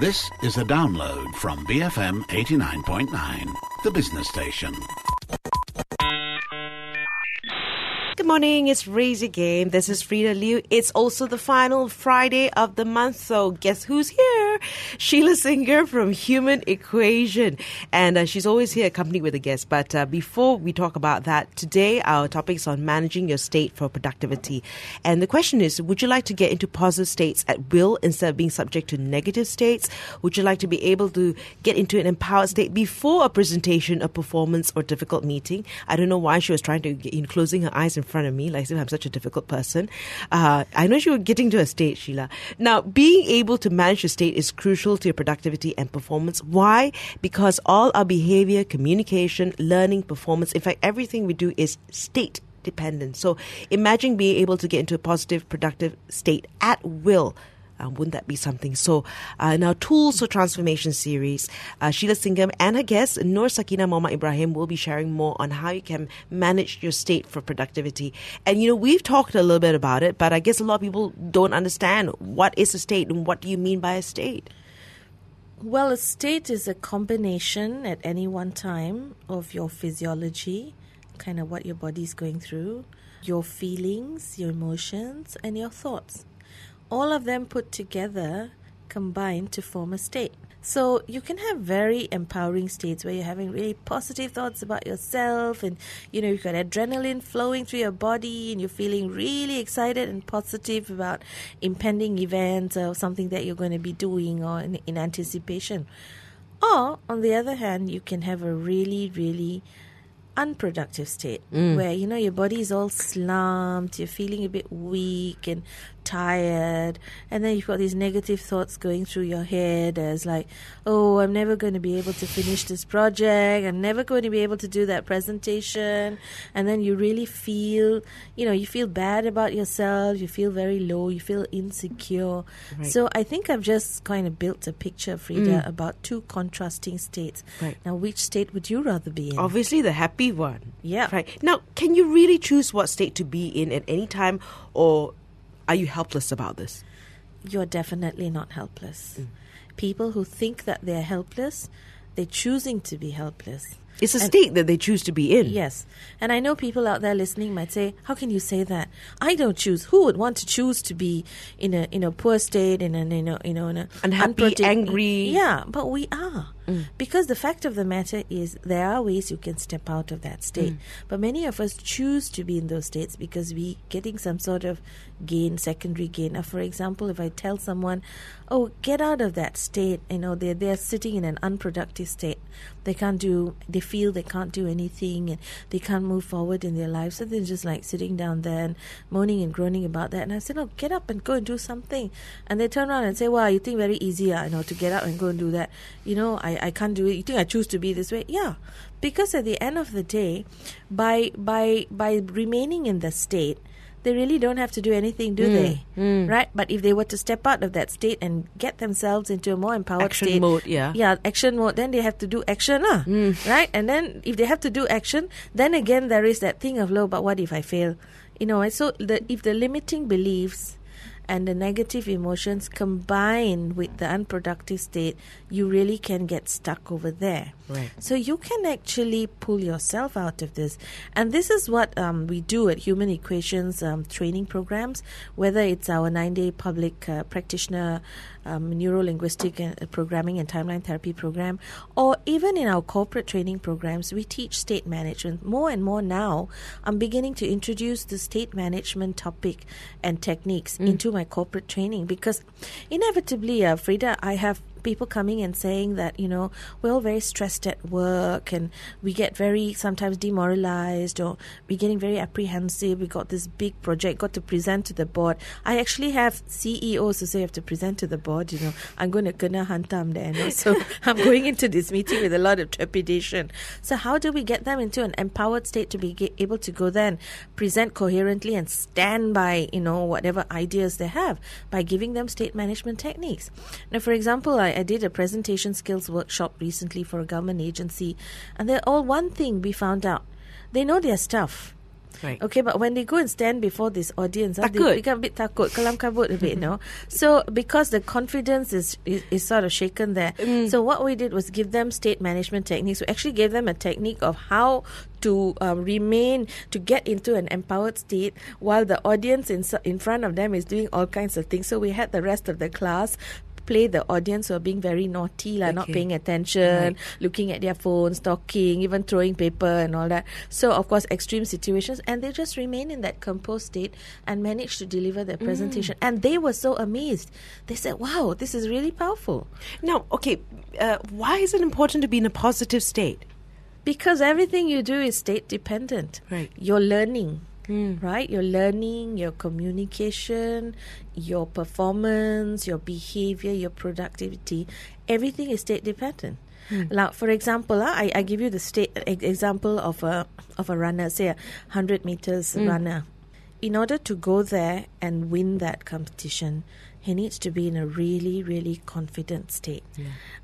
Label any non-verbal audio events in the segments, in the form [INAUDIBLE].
This is a download from BFM 89.9, the business station. Good morning, it's Raise Game. This is Frida Liu. It's also the final Friday of the month, so guess who's here? [LAUGHS] Sheila Singam from Human Equation. And uh, she's always here accompanied with a guest. But uh, before we talk about that, today our topic is on managing your state for productivity. And the question is would you like to get into positive states at will instead of being subject to negative states? Would you like to be able to get into an empowered state before a presentation, a performance, or difficult meeting? I don't know why she was trying to get in closing her eyes in front of me, like I'm such a difficult person. Uh, I know you were getting to a state, Sheila. Now, being able to manage your state is crucial to your productivity and performance. Why? Because all our behavior, communication, learning, performance, in fact, everything we do is state dependent. So imagine being able to get into a positive, productive state at will uh, wouldn't that be something? So, uh, in our Tools for Transformation series, uh, Sheila Singam and her guest, Nur Sakina Mama Ibrahim, will be sharing more on how you can manage your state for productivity. And, you know, we've talked a little bit about it, but I guess a lot of people don't understand what is a state and what do you mean by a state? Well, a state is a combination at any one time of your physiology, kind of what your body is going through, your feelings, your emotions, and your thoughts all of them put together combine to form a state. So you can have very empowering states where you're having really positive thoughts about yourself and you know you've got adrenaline flowing through your body and you're feeling really excited and positive about impending events or something that you're going to be doing or in, in anticipation. Or on the other hand, you can have a really really unproductive state mm. where you know your body is all slumped you're feeling a bit weak and tired and then you've got these negative thoughts going through your head as like oh i'm never going to be able to finish this project. I'm never going to be able to do that presentation. And then you really feel you know you feel bad about yourself. You feel very low. You feel insecure. Right. so i think i've just kind of built a picture frida mm. about two contrasting states. Right. now which state would you rather be in? Obviously the happy one. Yeah. Right. Now can you really choose what state to be in at any time or are you helpless about this? You're definitely not helpless. Mm. People who think that they're helpless, they're choosing to be helpless. It's a and state that they choose to be in. Yes. And I know people out there listening might say, How can you say that? I don't choose. Who would want to choose to be in a in a poor state, in a you know, you know, in a unhappy, angry Yeah, but we are. Mm. Because the fact of the matter is, there are ways you can step out of that state. Mm. But many of us choose to be in those states because we getting some sort of gain, secondary gain. Now, for example, if I tell someone, "Oh, get out of that state," you know, they're they're sitting in an unproductive state. They can't do. They feel they can't do anything, and they can't move forward in their lives. So they're just like sitting down there and moaning and groaning about that. And I said, "No, get up and go and do something." And they turn around and say, "Wow, you think very easy, uh, you know, to get up and go and do that? You know, I I can't do it. You think I choose to be this way? Yeah, because at the end of the day, by by by remaining in the state, they really don't have to do anything, do mm, they? Mm. Right? But if they were to step out of that state and get themselves into a more empowered action state, mode, yeah, yeah, action mode, then they have to do action, uh, mm. right? And then if they have to do action, then again there is that thing of low. But what if I fail? You know, so the if the limiting beliefs and the negative emotions combine with the unproductive state, you really can get stuck over there. Right. So you can actually pull yourself out of this. And this is what um, we do at Human Equations um, training programs, whether it's our nine day public uh, practitioner um, neuro linguistic uh, programming and timeline therapy program, or even in our corporate training programs, we teach state management. More and more now, I'm beginning to introduce the state management topic and techniques mm. into my corporate training because inevitably, uh, Frida, I have people coming and saying that you know we're all very stressed at work and we get very sometimes demoralized or we're getting very apprehensive. We got this big project got to present to the board. I actually have ceos who say i have to present to the board you know. I'm going to kena hantam there you so [LAUGHS] i'm going into this meeting with a lot of trepidation. So how do we get them into an empowered state to be able to go there and present coherently and stand by you know whatever ideas they have by giving them state management techniques? Now for example I I, I did a presentation skills workshop recently for a government agency, and they're all one thing we found out. They know their stuff, Right. Okay, but when they go and stand before this audience, ah, they become a bit takut, kalam kabut a bit, no? [LAUGHS] So because the confidence is, is, is sort of shaken there. Mm. So what we did was give them state management techniques. We actually gave them a technique of how to um, remain, to get into an empowered state while the audience in, in front of them is doing all kinds of things. So we had the rest of the class play the audience were being very naughty, like not paying attention, looking at their phones, talking, even throwing paper and all that. So, of course, extreme situations, and they just remain in that composed state and managed to deliver their presentation. And they were so amazed. They said, "Wow, this is really powerful." Now, okay, uh, why is it important to be in a positive state? Because everything you do is state dependent. Right. You're learning, Mm. right? You're learning, your communication, your performance, your behavior, your productivity. Everything is state dependent. Mm. Now, for example, ah, I, I give you the state example of a of a runner, say a hundred meters mm. runner. In order to go there and win that competition, he needs to be in a really, really confident state,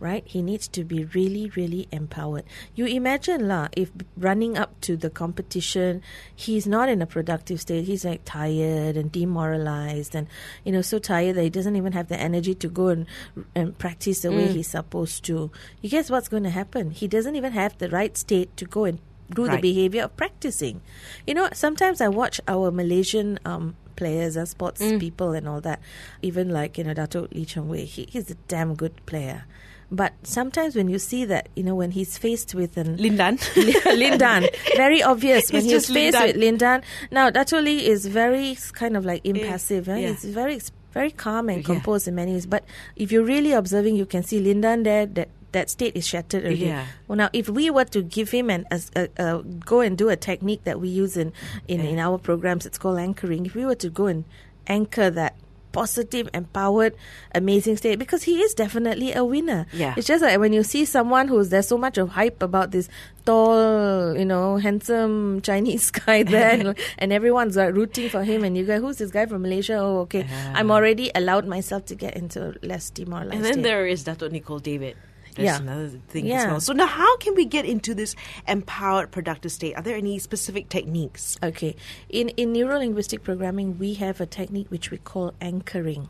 right? He needs to be really, really empowered. You imagine, lah, if running up to the competition, he's not in a productive state. He's like tired and demoralized, and you know, so tired that he doesn't even have the energy to go and and practice the way he's supposed to. You guess what's going to happen? He doesn't even have the right state to go and do the behavior of practicing. You know, sometimes I watch our Malaysian um, players, uh, sports people, and all that. Even like you know, Dato Lee Chong Wei, he, he's a damn good player. But sometimes when you see that, you know, when he's faced with an Lin Dan. Lindan, [LAUGHS] very obvious when It's he's faced Lin Dan. with Lin Dan. Now, Dato Lee is very kind of like impassive. eh? yeah. He's very very calm and Yeah. composed in many ways. But if you're really observing, you can see Lin Dan there. That that state is shattered already. Yeah. Well, now if we were to give him an as a, a, go and do a technique that we use in in, in our programs, it's called anchoring. If we were to go and anchor that positive, empowered, amazing state, because he is definitely a winner. Yeah. It's just like when you see someone who's there's so much of hype about this tall, you know, handsome Chinese [LAUGHS] guy there, and, [LAUGHS] and everyone's like rooting for him, and you go, who's this guy from Malaysia? Oh, okay. I'm already allowed myself to get into less demoralized. And then state. there is Dato Nicol David. There's Yeah. another thing as Yeah. well. So now how can we get into this empowered productive state? Are there any specific techniques? Okay. In in neuro linguistic programming, we have a technique which we call anchoring.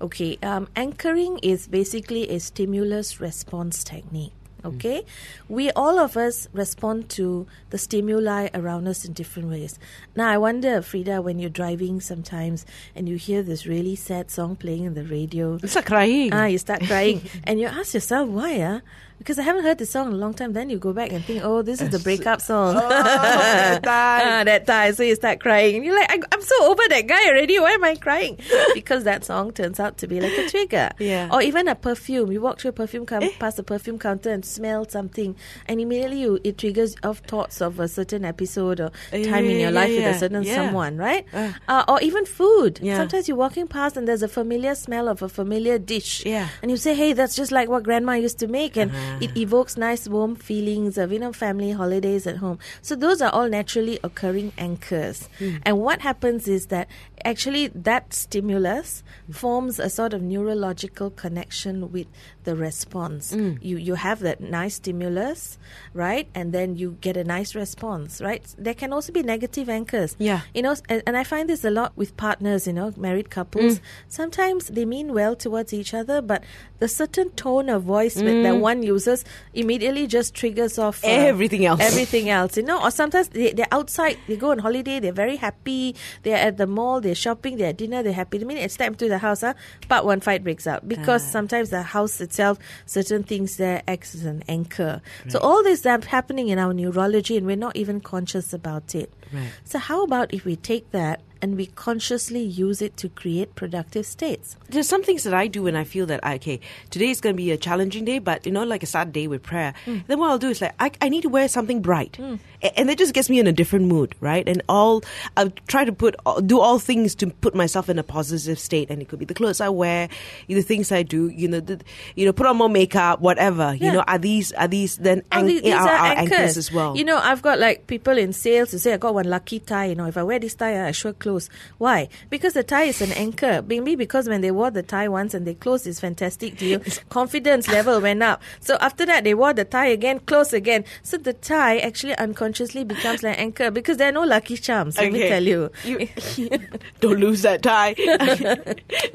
Okay. Um, anchoring is basically a stimulus response technique. Okay, we all of us respond to the stimuli around us in different ways. Now, I wonder, Frida, when you're driving sometimes and you hear this really sad song playing in the radio, It's like crying. Ah, you start crying, [LAUGHS] and you ask yourself why, ah? Because I haven't heard the song in a long time. Then you go back and think, oh, this is the breakup song. that [LAUGHS] time. Ah, that time. So you start crying, and you're like, I, I'm so over that guy already. Why am I crying? [LAUGHS] because that song turns out to be like a trigger. Yeah. Or even a perfume. You walk through a perfume, com- past a perfume counter, and smell something, and immediately you it triggers off thoughts of a certain episode or Yeah, time in your yeah, life with a certain Yeah. someone, right? Uh. Uh, or even food. Yeah. Sometimes you're walking past and there's a familiar smell of a familiar dish. Yeah. And you say, hey, that's just like what grandma used to make. And it evokes nice, warm feelings of, you know, family holidays at home. So those are all naturally occurring anchors. Hmm. And what happens is that actually that stimulus forms a sort of neurological connection with the response. Hmm. You, you have that nice stimulus, right? And then you get a nice response, right? There can also be negative anchors. Yeah. You know, and, and I find this a lot with partners, you know, married couples. Hmm. Sometimes they mean well towards each other, but the certain tone of voice that- that one uses immediately just triggers off uh, Everything else. Everything else, you know. Or sometimes they, they're outside, they go on holiday, they're very happy, they're at the mall, they're shopping, they're at dinner, they're happy. The minute it's time to the house, huh, but one fight breaks out because sometimes the house itself, certain things there acts as an anchor. So all this is happening in our neurology, and we're not even conscious about it. Right. So how about if we take that and we consciously use it to create productive states? There's some things that I do when I feel that okay, today is going to be a challenging day, but you know, like a sad day with prayer. Hmm. Then what I'll do is like I, I need to wear something bright, hmm. A- and that just gets me in a different mood, right? And all I'll try to put uh, do all things to put myself in a positive state, and it could be the clothes I wear, the things I do, you know, the, you know, put on more makeup, whatever. You know, are these are these then Oh, an- these, eh, these are, are, are anchors. as well? You know, I've got like people in sales who say, I got one lucky tie. You know, if I wear this tie, I sure close close. Why? Because the tie is an anchor. Maybe because when they wore the tie once and they closed, it's fantastic you. [LAUGHS] Confidence level went up. So after that, they wore the tie again, close again. So the tie actually unconsciously becomes like anchor because there are no lucky charms. Let me tell you. [LAUGHS] [LAUGHS] Don't lose that tie.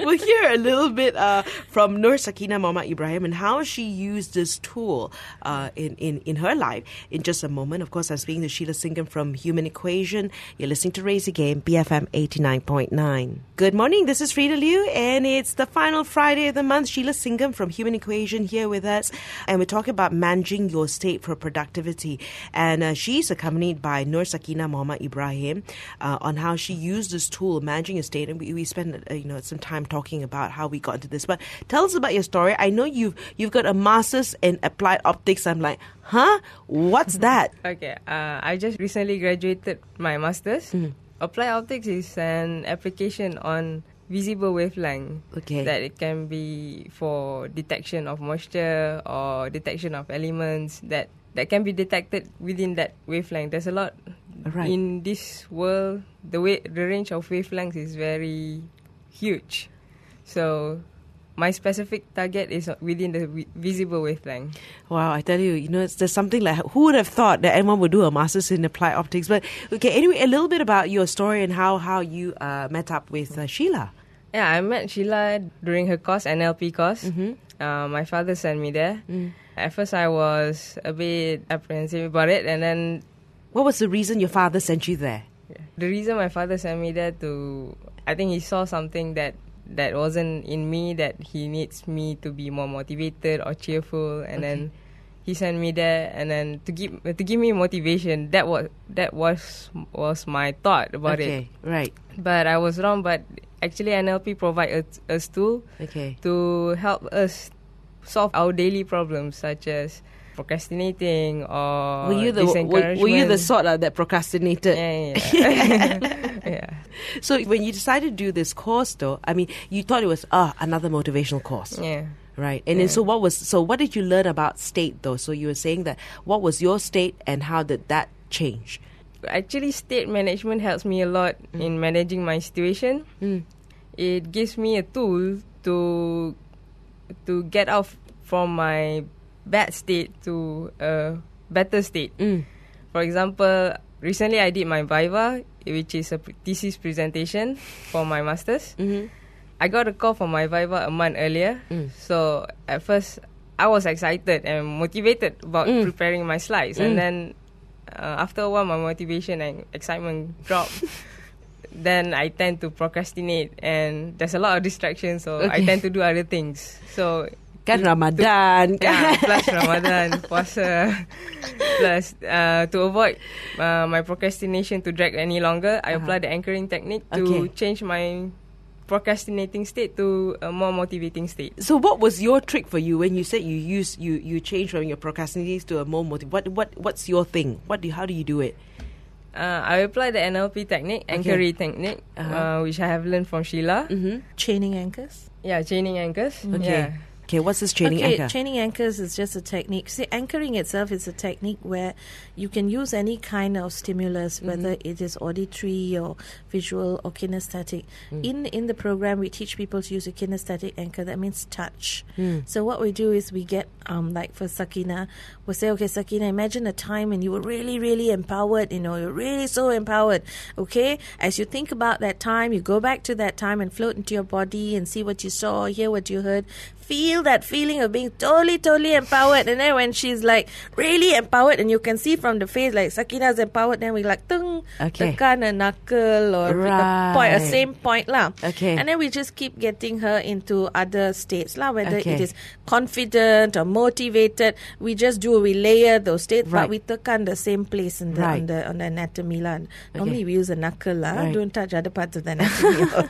we'll hear a little bit uh, from Nur Sakina Mama Ibrahim and how she used this tool uh, in, in, in her life in just a moment. Of course, I'm speaking to Sheila Singam from Human Equation. You're listening to Raise Again, BFM 89.9. Good morning. This is Frida Liu, and it's the final Friday of the month. Sheila Singam from Human Equation here with us, and we're talking about managing your state for productivity. And uh, she's accompanied by Nur Sakina Mama Ibrahim uh, on how she used this tool, managing your state. And we, we spent uh, you know some time talking about how we got into this. But tell us about your story. I know you've you've got a master's in applied optics. I'm like, huh? What's that? [LAUGHS] Okay, uh, I just recently graduated my master's. Mm-hmm. Applied optics is an application on visible wavelength. Okay. That it can be for detection of moisture or detection of elements that that can be detected within that wavelength. There's a lot Right. in this world. The way the range of wavelengths is very huge. So my specific target is within the visible wavelength. Wow, I tell you, you know, it's, there's something like who would have thought that anyone would do a master's in applied optics? But okay, anyway, a little bit about your story and how how you uh, met up with uh, Sheila. Yeah, I met Sheila during her course, NLP course. Mm-hmm. Uh, my father sent me there. Mm. At first, I was a bit apprehensive about it, and then What was the reason your father sent you there? the reason my father sent me there to, I think he saw something that that wasn't in me that he needs me to be more motivated or cheerful, and then he sent me there, and then to give to give me motivation. That was that was was my thought about okay, it, right. but I was wrong. But actually, NLP provide us a tool Okay. to help us solve our daily problems such as procrastinating or were you the were, were you the sort uh, that procrastinated? yeah, yeah. [LAUGHS] yeah. So when you decided to do this course, though, I mean, you thought it was ah another motivational course, yeah. right? And then so what was so what did you learn about state though? So you were saying that what was your state and how did that change? Actually, state management helps me a lot in managing my situation. Mm. It gives me a tool to to get off from my bad state to a better state. Mm. For example, recently I did my Viva, which is a thesis presentation for my master's. Mm-hmm. I got a call from my Viva a month earlier. Mm. So at first, I was excited and motivated about Mm. preparing my slides. Mm. And then uh, after a while, my motivation and excitement dropped. [LAUGHS] then I tend to procrastinate, and there's a lot of distractions. So I tend to do other things. So Kan to- Ramadan, [LAUGHS] yeah, plus Ramadan, puasa, plus uh, to avoid uh, my procrastination to drag any longer, I Uh-huh. apply the anchoring technique to Okay. change my procrastinating state to a more motivating state. So what was your trick for you when you said you use you you change from your procrastinating to a more motive? What what what's your thing? What do how do you do it? Uh, I apply the NLP technique, Okay. anchoring technique, Uh-huh. uh, which I have learned from Sheila. Mm-hmm. Chaining anchors. Yeah, chaining anchors. Okay. Yeah. Okay, what's this chaining okay, anchor? chaining anchors is just a technique. See, anchoring itself is a technique where you can use any kind of stimulus, Mm-hmm. whether it is auditory or visual or kinesthetic. Mm. In in the program, we teach people to use a kinesthetic anchor. That means touch. Mm. So what we do is we get um like for Sakina, we say, okay, Sakina, imagine a time when you were really, really empowered. You know, you're really so empowered. Okay, as you think about that time, you go back to that time and float into your body and see what you saw, hear what you heard, feel that feeling of being totally, totally empowered. And then when she's like really empowered, and you can see from the face like Sakina's empowered, then we like tung, Okay. tekan a knuckle or a point, a same point lah. Okay. And then we just keep getting her into other states lah, whether Okay. it is confident or motivated. We just do we layer those states, Right. but we tekan the same place in the Right. on the on the anatomy lah. Normally we use a knuckle lah. Right. Don't touch other parts of the anatomy. [LAUGHS] Oh.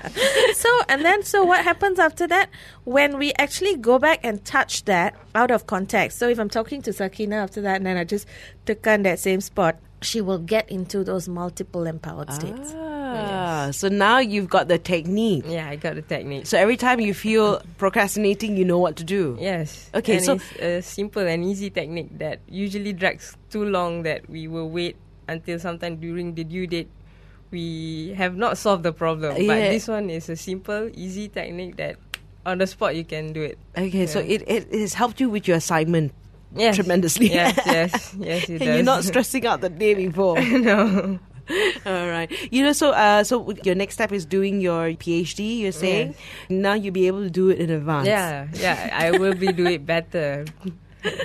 so and then so what happens after that when we actually go back and touch that out of context. So if I'm talking to Sakina after that, and then I just tekan that same spot, she will get into those multiple empowered states. Ah, so now you've got the technique. Yeah, I got the technique. So every time you feel procrastinating, you know what to do. Yes. Okay, and so- it's a simple and easy technique that usually drags too long that we will wait until sometime during the due date we have not solved the problem. But this one is a simple, easy technique that on the spot you can do it. Okay, so Yeah. it, it has helped you with your assignment Yes. tremendously. Yes, [LAUGHS] yes, yes, it and does. [LAUGHS] you're not stressing out the day before. [LAUGHS] no. All right. You know, so uh, so your next step is doing your PhD. You're saying now you'll be able to do it in advance. Yeah, yeah. I will be doing it better.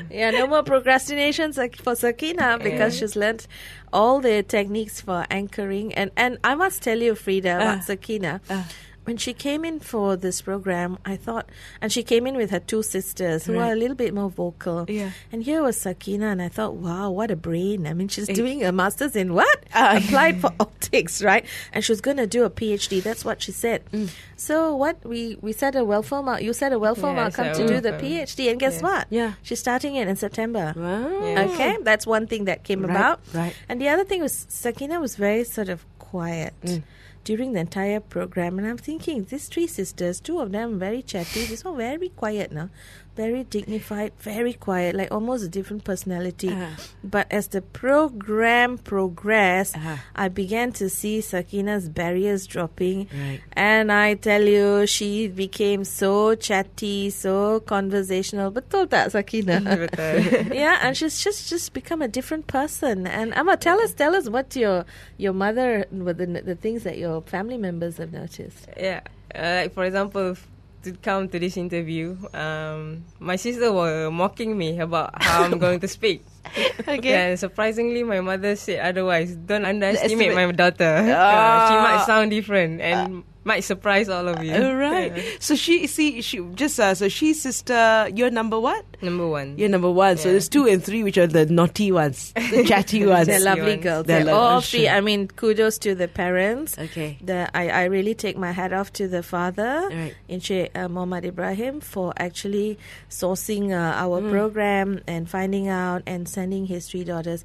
Yeah, no more procrastinations like for Sakina because Yeah. she's learned all the techniques for anchoring. And, and I must tell you, Frida, about Uh, Sakina. uh. When she came in for this program, I thought, and she came in with her two sisters who are a little bit more vocal. Yeah. And here was Sakina, and I thought, wow, what a brain. I mean, she's Eh. doing a master's in what? Ah. Applied for [LAUGHS] optics, right? And she was going to do a PhD. That's what she said. Mm. So what we we said a welfare mark. You said a welfare Yeah, I mark come to do the. PhD, and guess Yeah. what? Yeah. She's starting it in September. Wow. Yeah. Okay, that's one thing that came Right, about. right. And the other thing was Sakina was very sort of quiet Mm. During the entire program, and I'm thinking these three sisters, two of them very chatty, this one very quiet now, very dignified, very quiet, like almost a different personality. Uh-huh. But as the program progressed, Uh-huh. I began to see Sakina's barriers dropping. Right. And I tell you, she became so chatty, so conversational. Betul tak, Sakina? [LAUGHS] [LAUGHS] Yeah, and she's just just become a different person. And Amma, tell us, tell us what your your mother, what the the things that your family members have noticed. Yeah, uh, like for example, to come to this interview, um, my sister was mocking me about how I'm going to speak. [LAUGHS] Okay. And surprisingly, my mother said otherwise. Don't underestimate Estimate. my daughter. [LAUGHS] Ah. she might sound different and might surprise all of you. All right. Yeah. So she see she just uh, so she's sister. You're number what? Number one. You're number one. So there's two and three, which are the naughty ones, the [LAUGHS] chatty ones. They're lovely ones. girls. They're They're lo- all three. sure. I mean, kudos to the parents. Okay. The, I, I really take my hat off to the father, Right. Inche uh, Muhammad Ibrahim, for actually sourcing uh, our Mm. program and finding out and sending his three daughters.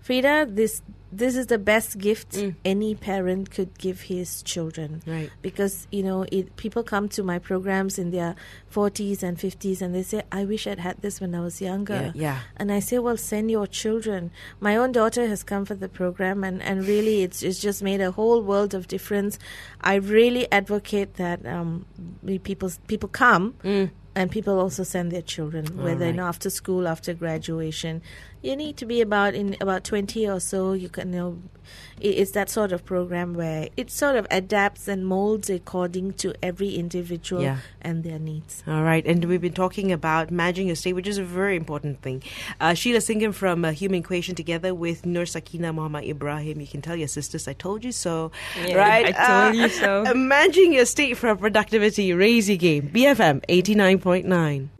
Frida, this this is the best gift Mm. any parent could give his children. Right. Because you know, it, people come to my programs in their forties and fifties, and they say, "I wish I'd had this when I was younger." Yeah. yeah. And I say, well, send your children. My own daughter has come for the program, and, and really, it's it's just made a whole world of difference. I really advocate that um, people people come, Mm. and people also send their children, whether you know after school, after graduation. You need to be about in about twenty or so. You can you know. It's that sort of program where it sort of adapts and molds according to every individual Yeah. and their needs. All right, and we've been talking about managing your state, which is a very important thing. Uh, Sheila Singam from uh, Human Equation, together with Nur Sakina Muhammad Ibrahim. You can tell your sisters, I told you so. Yeah, right? I told you so. uh, [LAUGHS] managing your state for productivity, raise your game. BFM 89.9.